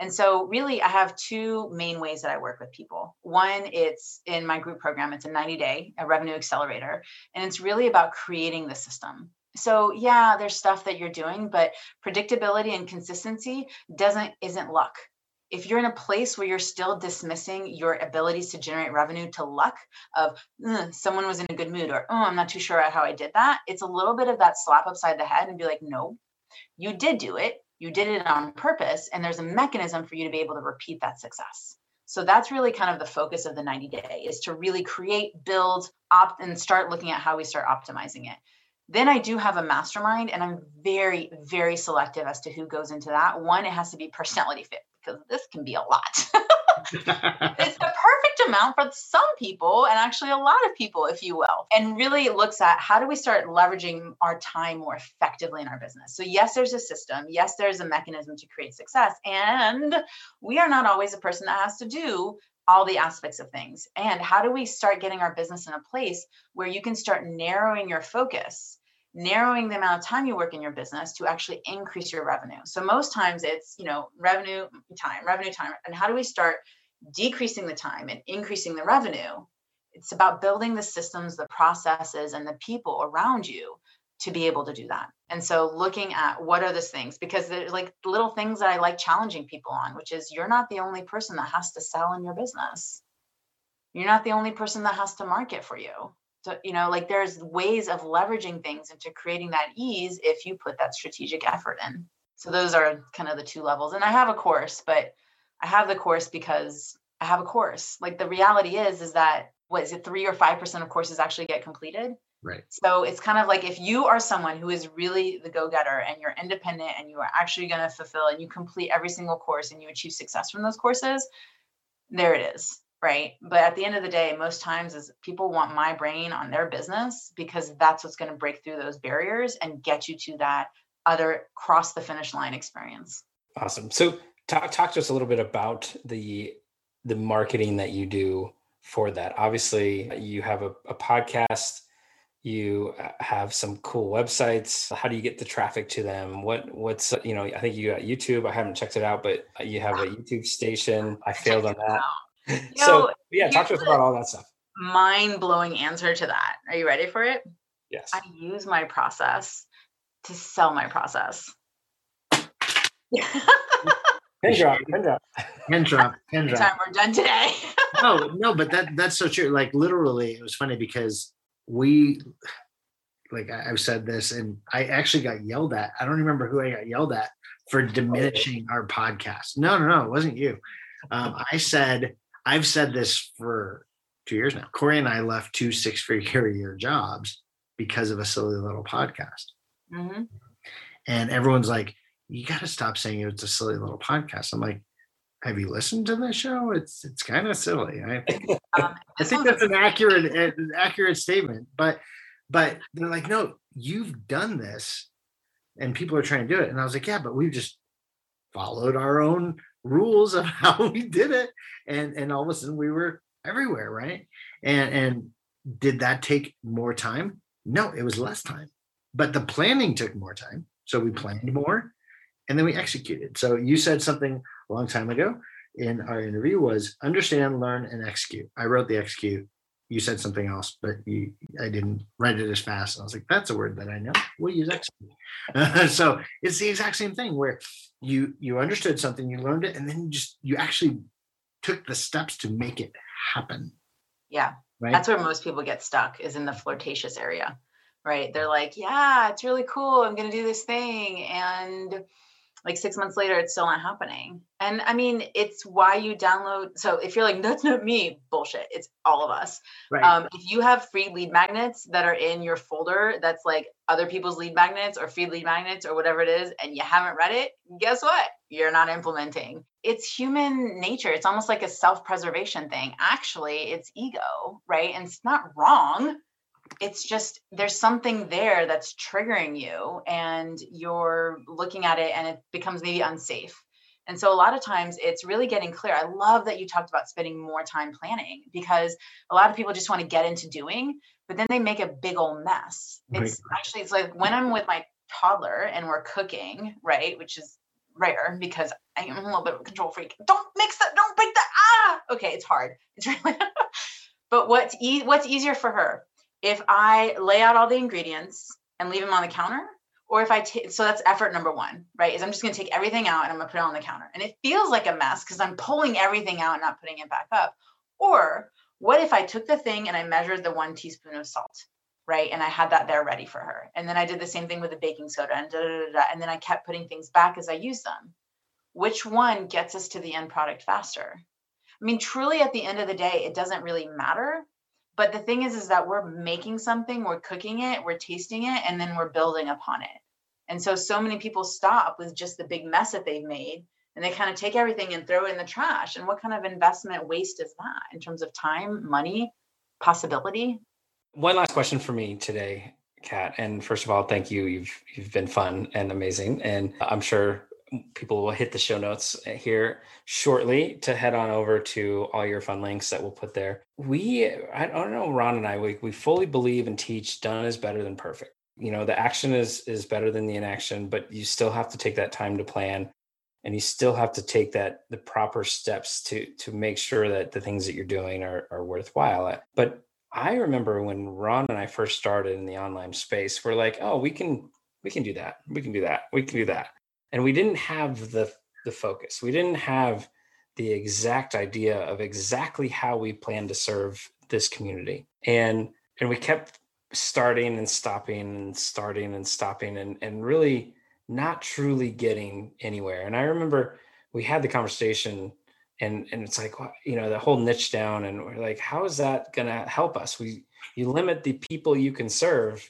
and so, really, I have two main ways that I work with people. One, it's in my group program, it's a 90 day a revenue accelerator, and it's really about creating the system. So, yeah, there's stuff that you're doing, but predictability and consistency doesn't isn't luck. If you're in a place where you're still dismissing your abilities to generate revenue to luck of "Ugh, someone was in a good mood or oh, I'm not too sure how I did that, it's a little bit of that slap upside the head and be like, no, you did do it you did it on purpose and there's a mechanism for you to be able to repeat that success. So that's really kind of the focus of the 90 day is to really create build opt and start looking at how we start optimizing it. Then i do have a mastermind and i'm very very selective as to who goes into that. One it has to be personality fit because this can be a lot. It's the perfect amount for some people and actually a lot of people if you will and really looks at how do we start leveraging our time more effectively in our business. So yes there's a system. Yes there's a mechanism to create success and we are not always a person that has to do all the aspects of things. And how do we start getting our business in a place where you can start narrowing your focus narrowing the amount of time you work in your business to actually increase your revenue. So most times it's, you know, revenue time, revenue time. And how do we start decreasing the time and increasing the revenue? It's about building the systems, the processes, and the people around you to be able to do that. And so looking at what are those things, because there's like little things that I like challenging people on, which is you're not the only person that has to sell in your business. You're not the only person that has to market for you so, you know, like there's ways of leveraging things into creating that ease if you put that strategic effort in. So those are kind of the two levels. And I have a course, but I have the course because I have a course. Like the reality is, is that what is it, three or five percent of courses actually get completed? Right. So it's kind of like if you are someone who is really the go-getter and you're independent and you are actually going to fulfill and you complete every single course and you achieve success from those courses, there it is right? But at the end of the day most times is people want my brain on their business because that's what's going to break through those barriers and get you to that other cross the finish line experience. Awesome. So talk, talk to us a little bit about the the marketing that you do for that. Obviously you have a, a podcast you uh, have some cool websites. How do you get the traffic to them? What what's you know i think you got youtube. I haven't checked it out but you have a youtube station. I failed on that so yeah, talk to us about all that stuff. Mind blowing answer to that. Are you ready for it? Yes. I use my process to sell my process. Pin drop, pin drop. Pin drop, pin drop. Time we're done today. no, no, but that that's so true. Like literally, it was funny because we like I've said this and I actually got yelled at. I don't remember who I got yelled at for diminishing our podcast. No, no, no, it wasn't you. Um, I said I've said this for two years now. Corey and I left two six figure year jobs because of a silly little podcast. Mm-hmm. And everyone's like, you got to stop saying it's a silly little podcast. I'm like, have you listened to the show? It's it's kind of silly. I think, um, I think that's an accurate an accurate statement. But but they're like, no, you've done this, and people are trying to do it. And I was like, yeah, but we've just followed our own rules of how we did it and and all of a sudden we were everywhere right? And and did that take more time? No it was less time. But the planning took more time. So we planned more and then we executed. So you said something a long time ago in our interview was understand learn and execute. I wrote the execute you said something else but you i didn't write it as fast. And i was like that's a word that i know. We'll use execute so it's the exact same thing where you you understood something you learned it and then you just you actually took the steps to make it happen. Yeah. Right? That's where most people get stuck is in the flirtatious area right? They're like yeah it's really cool. I'm going to do this thing. And like six months later it's still not happening. And i mean it's why you download so if you're like that's not me bullshit it's all of us. Right. um, if you have free lead magnets that are in your folder that's like other people's lead magnets or free lead magnets or whatever it is and you haven't read it guess what? You're not implementing. It's human nature. It's almost like a self-preservation thing. Actually it's ego right? And it's not wrong it's just there's something there that's triggering you and you're looking at it and it becomes maybe unsafe and so a lot of times it's really getting clear. I love that you talked about spending more time planning because a lot of people just want to get into doing, but then they make a big old mess. It's right. actually it's like when I'm with my toddler and we're cooking, right, which is rare because I am a little bit of a control freak. Don't mix that, don't break that. Ah, okay, it's hard. It's really but what's e- what's easier for her? If I lay out all the ingredients and leave them on the counter, or if I take, so that's effort number one, right? Is I'm just going to take everything out and I'm going to put it on the counter. And it feels like a mess because I'm pulling everything out and not putting it back up. Or what if I took the thing and I measured the one teaspoon of salt, right? And I had that there ready for her. And then I did the same thing with the baking soda and da, da, da, da, and then I kept putting things back as I used them. Which one gets us to the end product faster? I mean, truly at the end of the day, it doesn't really matter but the thing is is that we're making something we're cooking it we're tasting it and then we're building upon it. And so so many people stop with just the big mess that they've made and they kind of take everything and throw it in the trash. And what kind of investment waste is that in terms of time money possibility? One last question for me today kat and first of all thank you. You've you've been fun and amazing and i'm sure people will hit the show notes here shortly to head on over to all your fun links that we'll put there. We, I don't know, Ron and I, we, we fully believe and teach done is better than perfect. You know, the action is is better than the inaction, but you still have to take that time to plan and you still have to take that the proper steps to to make sure that the things that you're doing are, are worthwhile. But I remember when Ron and I first started in the online space, we're like, oh, we can we can do that. We can do that. We can do that and we didn't have the the focus. We didn't have the exact idea of exactly how we plan to serve this community. And and we kept starting and stopping and starting and stopping and and really not truly getting anywhere. And i remember we had the conversation and and it's like you know the whole niche down and we're like how is that going to help us? We you limit the people you can serve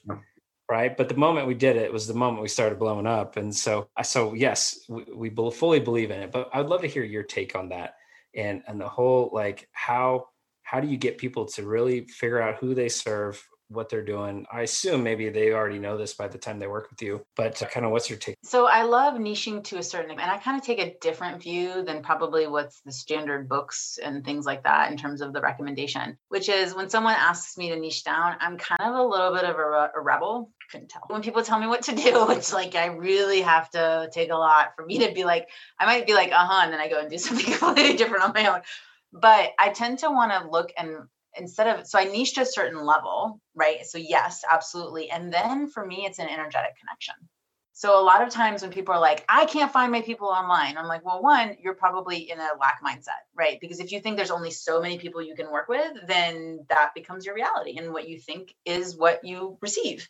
right? But the moment we did it was the moment we started blowing up. And so so yes we, we fully believe in it. But i'd love to hear your take on that and and the whole like how how do you get people to really figure out who they serve what they're doing. I assume maybe they already know this by the time they work with you, but kind of what's your take? So I love niching to a certain and I kind of take a different view than probably what's the standard books and things like that in terms of the recommendation, which is when someone asks me to niche down, I'm kind of a little bit of a, a rebel. Couldn't tell. When people tell me what to do, it's like I really have to take a lot for me to be like, I might be like, uh huh, and then I go and do something completely different on my own but I tend to want to look and instead of so I niche to a certain level, right? So yes, absolutely. And then for me, it's an energetic connection. So a lot of times when people are like, I can't find my people online, I'm like, well, one, you're probably in a lack mindset, right? Because if you think there's only so many people you can work with, then that becomes your reality. And what you think is what you receive.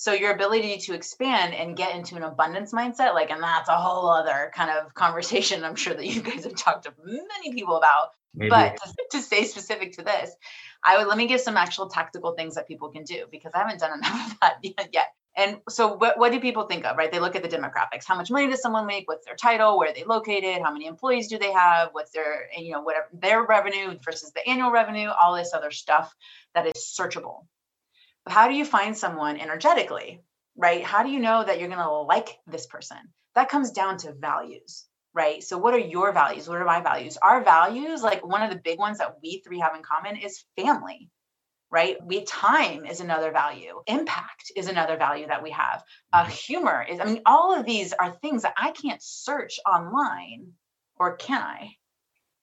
So your ability to expand and get into an abundance mindset, like, and that's a whole other kind of conversation I'm sure that you guys have talked to many people about. Maybe. But to, to stay specific to this, I would let me give some actual tactical things that people can do because I haven't done enough of that yet. And so, what, what do people think of, right? They look at the demographics. How much money does someone make? What's their title? Where are they located? How many employees do they have? What's their, you know, whatever their revenue versus the annual revenue? All this other stuff that is searchable how do you find someone energetically, right? How do you know that you're going to like this person? That comes down to values, right? So, what are your values? What are my values? Our values, like one of the big ones that we three have in common, is family, right? We time is another value. Impact is another value that we have. Uh, humor is. I mean, all of these are things that I can't search online, or can I?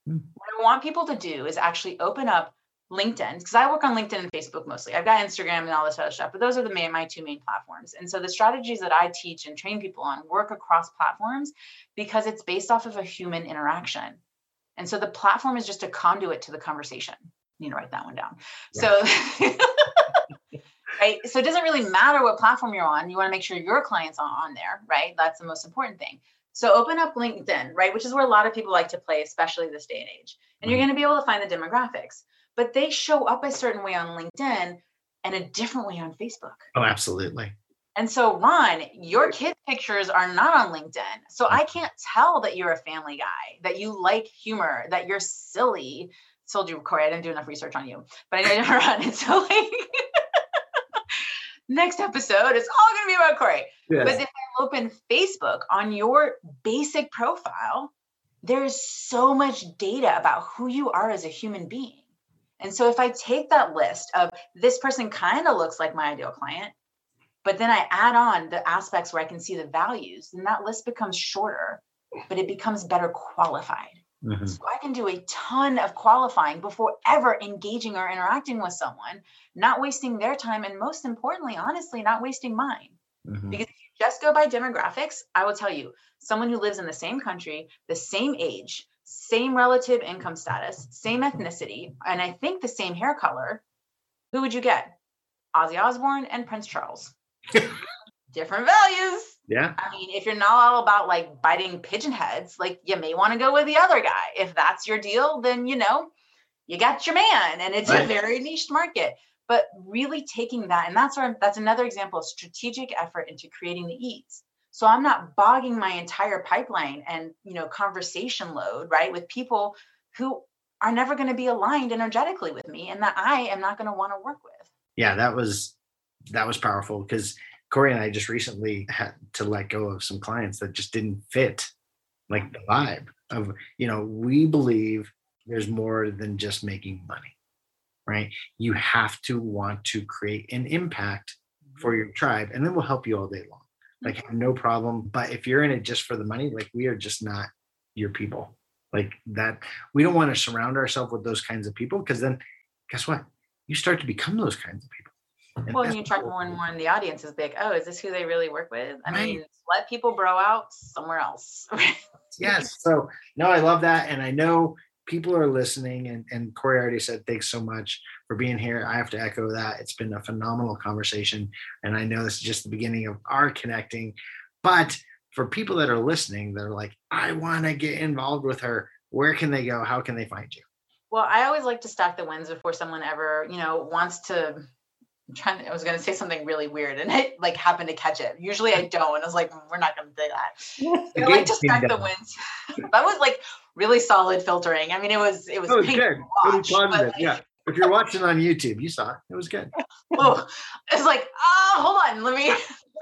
Mm. What I want people to do is actually open up LinkedIn, because I work on LinkedIn and Facebook mostly. I've got Instagram and all this other stuff, but those are the main, my two main platforms. And so the strategies that I teach and train people on work across platforms because it's based off of a human interaction. And so the platform is just a conduit to the conversation. You need to write that one down. Yeah. So right. So it doesn't really matter what platform you're on. You want to make sure your clients are on there, right? That's the most important thing. So open up LinkedIn, right? Which is where a lot of people like to play, especially this day and age. And you're mm-hmm. going to be able to find the demographics but they show up a certain way on LinkedIn and a different way on Facebook. Oh, absolutely. And so, Ron, your kid pictures are not on LinkedIn. So I mm-hmm. can't tell that you're a family guy, that you like humor, that you're silly. Told you, Corey, I didn't do enough research on you, but I know Ron. So, like, next episode is all going to be about Corey. Yes. But if I open Facebook on your basic profile, there's so much data about who you are as a human being. And so if I take that list of this person kind of looks like my ideal client, but then I add on the aspects where I can see the values, then that list becomes shorter, but it becomes better qualified. Mm-hmm. So I can do a ton of qualifying before ever engaging or interacting with someone, not wasting their time, and most importantly, honestly, not wasting mine. Mm-hmm. Because if you just go by demographics, I will tell you, someone who lives in the same country, the same age, same relative income status, same ethnicity, and I think the same hair color, who would you get? Ozzy Osbourne and Prince Charles. Different values. Yeah. I mean, if you're not all about like biting pigeon heads, like you may want to go with the other guy. If that's your deal, then you know, you got your man and it's right. a very niche market. But really taking that, and that's where that's another example of strategic effort into creating the ease. So I'm not bogging my entire pipeline and, you know, conversation load, right, with people who are never going to be aligned energetically with me and that I am not going to want to work with. Yeah, that was that was powerful because Corey and I just recently had to let go of some clients that just didn't fit like the vibe of, you know, we believe there's more than just making money, right? You have to want to create an impact for mm-hmm. your tribe and then we'll help you all day long like have no problem but if you're in it just for the money like we are just not your people like that we don't want to surround ourselves with those kinds of people because then guess what you start to become those kinds of people and well, and you attract more and more in the audience is like, oh, is this who they really work with? I right. mean, let people bro out somewhere else. yes. So no, I love that. And I know people are listening and, and Corey already said thanks so much for being here. I have to echo that. It's been a phenomenal conversation. And I know this is just the beginning of our connecting. But for people that are listening, that are like, I want to get involved with her, where can they go? How can they find you? Well, I always like to stack the wins before someone ever, you know, wants to I'm trying to, I was going to say something really weird and it like happened to catch it. Usually I don't. And I was like, mm, we're not going to do that. I like to stack the wins. that was like really solid filtering. I mean, it was, it was, it was good. Watch, it was positive. Like, yeah. If you're watching on YouTube, you saw it. It was good. oh, it's like, oh, hold on. Let me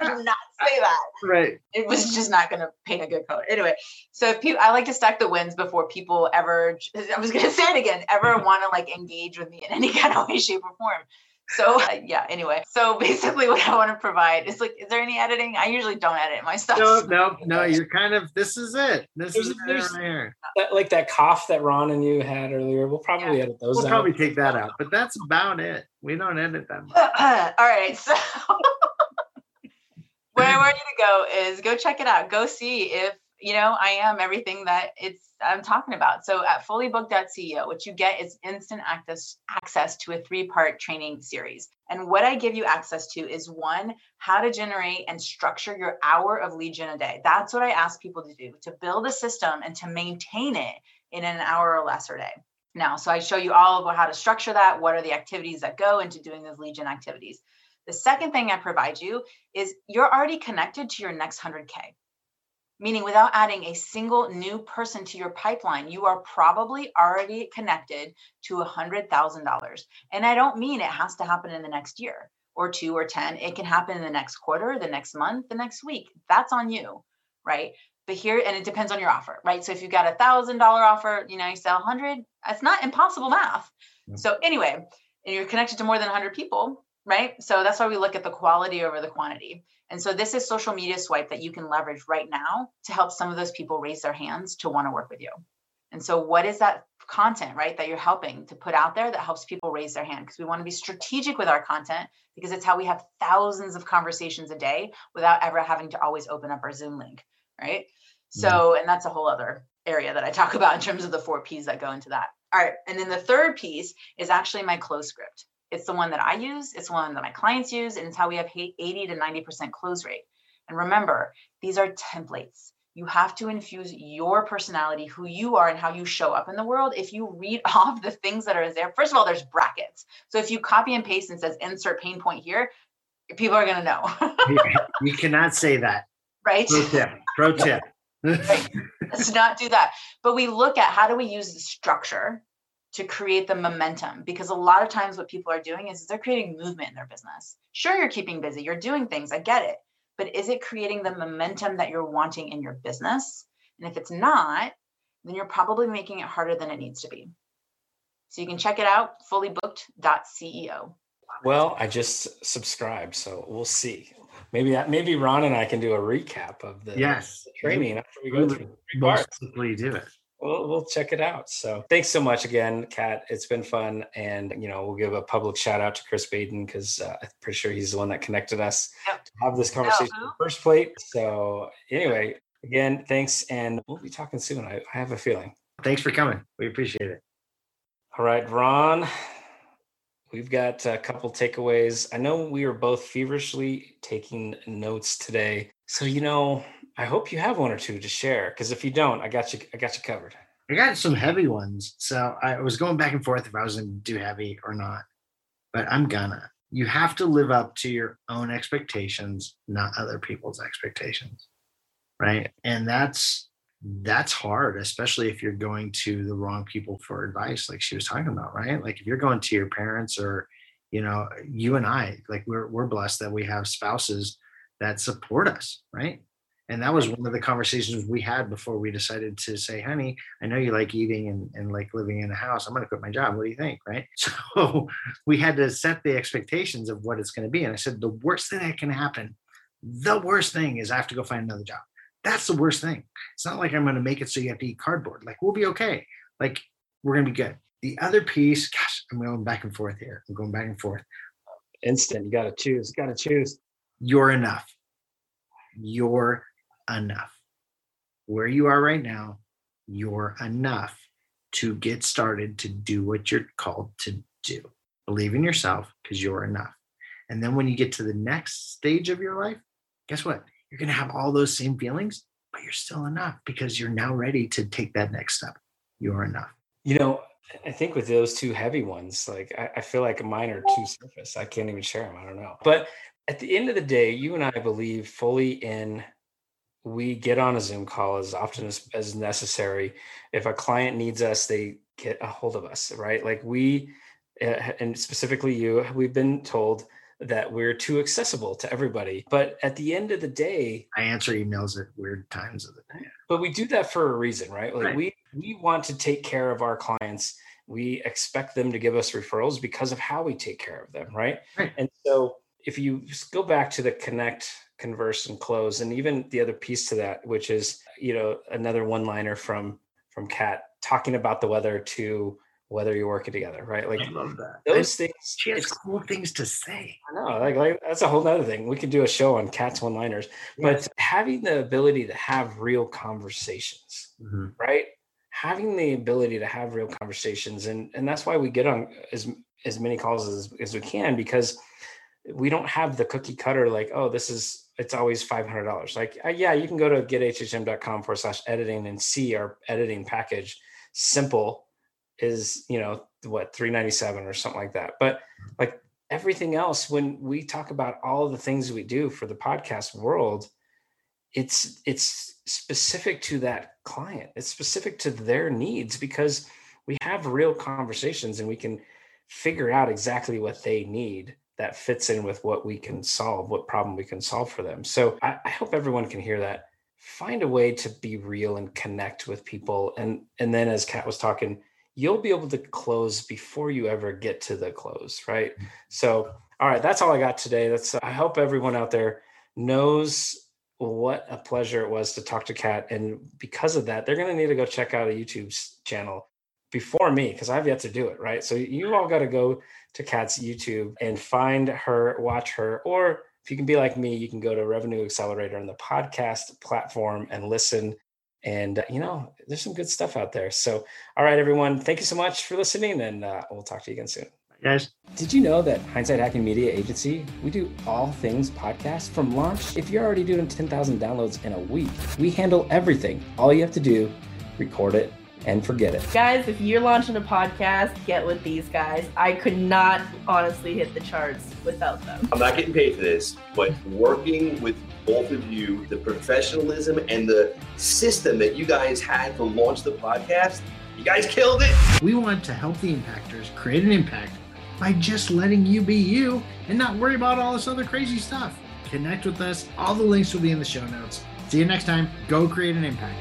not say that. Right. It was just not going to paint a good color. Anyway, so if people, I like to stack the wins before people ever, I was going to say it again, ever want to like engage with me in any kind of way, shape, or form. So uh, yeah, anyway. So basically what I want to provide is like, is there any editing? I usually don't edit my stuff. No, no, no. You're kind of this is it. This there's, is there's, right here. That, like that cough that Ron and you had earlier. We'll probably yeah. edit those. We'll out. probably take that out, but that's about it. We don't edit them. All right. So where I want you to go is go check it out. Go see if you know I am everything that it's I'm talking about. So at fullybooked.ceo, what you get is instant access access to a three-part training series. And what I give you access to is one, how to generate and structure your hour of lead gen a day. That's what I ask people to do, to build a system and to maintain it in an hour or less a day. Now, so I show you all about how to structure that, what are the activities that go into doing those gen activities. The second thing I provide you is you're already connected to your next 100K meaning without adding a single new person to your pipeline, you are probably already connected to a $100,000. And I don't mean it has to happen in the next year or two or 10. It can happen in the next quarter, the next month, the next week. That's on you, right? But here, and it depends on your offer, right? So if you've got a thousand dollar offer, you know, you sell 100, that's not impossible math. So anyway, and you're connected to more than 100 people, right? So that's why we look at the quality over the quantity. And so this is social media swipe that you can leverage right now to help some of those people raise their hands to want to work with you. And so what is that content, right, that you're helping to put out there that helps people raise their hand? Because we want to be strategic with our content because it's how we have thousands of conversations a day without ever having to always open up our Zoom link, right? So, mm-hmm. and that's a whole other area that I talk about in terms of the four P's that go into that. All right. And then the third piece is actually my close script. It's the one that I use, it's one that my clients use, and it's how we have 80 to 90% close rate. And remember, these are templates. You have to infuse your personality, who you are, and how you show up in the world. If you read off the things that are there, first of all, there's brackets. So if you copy and paste and says insert pain point here, people are going to know. you cannot say that. Right. Pro tip. Pro tip. right. Let's not do that. But we look at how do we use the structure to create the momentum because a lot of times what people are doing is they're creating movement in their business. Sure, you're keeping busy, you're doing things, I get it. But is it creating the momentum that you're wanting in your business? And if it's not, then you're probably making it harder than it needs to be. So you can check it out fullybooked.ceo. Well, I just subscribed, so we'll see. Maybe that maybe Ron and I can do a recap of the yes training after we go through three parts. Please do it we'll, we'll check it out. So thanks so much again, Kat. It's been fun. And, you know, we'll give a public shout out to Chris Baden because uh, I'm pretty sure he's the one that connected us yep. to have this conversation in the first plate. So anyway, again, thanks. And we'll be talking soon. I, I have a feeling. Thanks for coming. We appreciate it. All right, Ron. We've got a couple takeaways. I know we are both feverishly taking notes today. So, you know, I hope you have one or two to share because if you don't, I got you. I got you covered. I got some heavy ones, so I was going back and forth if I was going to do heavy or not. But I'm gonna. You have to live up to your own expectations, not other people's expectations, right? And that's that's hard, especially if you're going to the wrong people for advice, like she was talking about, right? Like if you're going to your parents or, you know, you and I, like we're we're blessed that we have spouses that support us, right? And that was one of the conversations we had before we decided to say honey i know you like eating and, and like living in a house. I'm going to quit my job. What do you think? Right? So we had to set the expectations of what it's going to be. And i said the worst thing that can happen the worst thing is i have to go find another job. That's the worst thing. It's not like i'm going to make it so you have to eat cardboard. Like we'll be okay. Like we're going to be good. The other piece gosh i'm going back and forth here. I'm going back and forth. Instant. You got to choose. Got to choose. You're enough. You're enough. Where you are right now, you're enough to get started to do what you're called to do. Believe in yourself because you're enough. And then when you get to the next stage of your life, guess what? You're going to have all those same feelings, but you're still enough because you're now ready to take that next step. You're enough. You know, I think with those two heavy ones, like I, I feel like mine are too surface. I can't even share them. I don't know. But at the end of the day, you and I believe fully in we get on a Zoom call as often as, as necessary. If a client needs us, they get a hold of us, right? Like we, uh, and specifically you, we've been told that we're too accessible to everybody. But at the end of the day, I answer emails at weird times of the day. But we do that for a reason, right? Like Right. we we want to take care of our clients. We expect them to give us referrals because of how we take care of them, right? Right. And so if you go back to the connect, converse, and close, and even the other piece to that, which is you know another one-liner from from Kat talking about the weather to whether you're working together, right? Like I love that. those things. she has cool things to say. I know, like, like that's a whole other thing. We could do a show on Kat's one-liners, but having the ability to have real conversations Mhm. right having the ability to have real conversations and and that's why we get on as as many calls as, as we can because we don't have the cookie cutter like oh this is it's always $500 like uh, yeah you can go to gethhm.com forward slash editing and see our editing package. Simple is you know what 397 or something like that. But like everything else when we talk about all the things we do for the podcast world it's it's specific to that client. It's specific to their needs because we have real conversations and we can figure out exactly what they need that fits in with what we can solve what problem we can solve for them so i, I hope everyone can hear that find a way to be real and connect with people and and then as kat was talking you'll be able to close before you ever get to the close right mm-hmm. so all right that's all i got today that's i hope everyone out there knows what a pleasure it was to talk to Kat. And because of that, they're going to need to go check out a YouTube channel before me because I've yet to do it. Right. So you all got to go to Kat's YouTube and find her, watch her, or if you can be like me, you can go to Revenue Accelerator on the podcast platform and listen. And, uh, you know, there's some good stuff out there. So, all right, everyone, thank you so much for listening. And uh, we'll talk to you again soon. Guys, Did you know that Hindsight Hacking Media Agency, we do all things podcast from launch? If you're already doing 10,000 downloads in a week, we handle everything. All you have to do, record it and forget it. Guys, if you're launching a podcast, get with these guys. I could not honestly hit the charts without them. I'm not getting paid for this, but working with both of you, the professionalism and the system that you guys had to launch the podcast, you guys killed it. we want to help the impactors create an impact by just letting you be you and not worry about all this other crazy stuff. Connect with us. All the links will be in the show notes. See you next time. Go create an impact.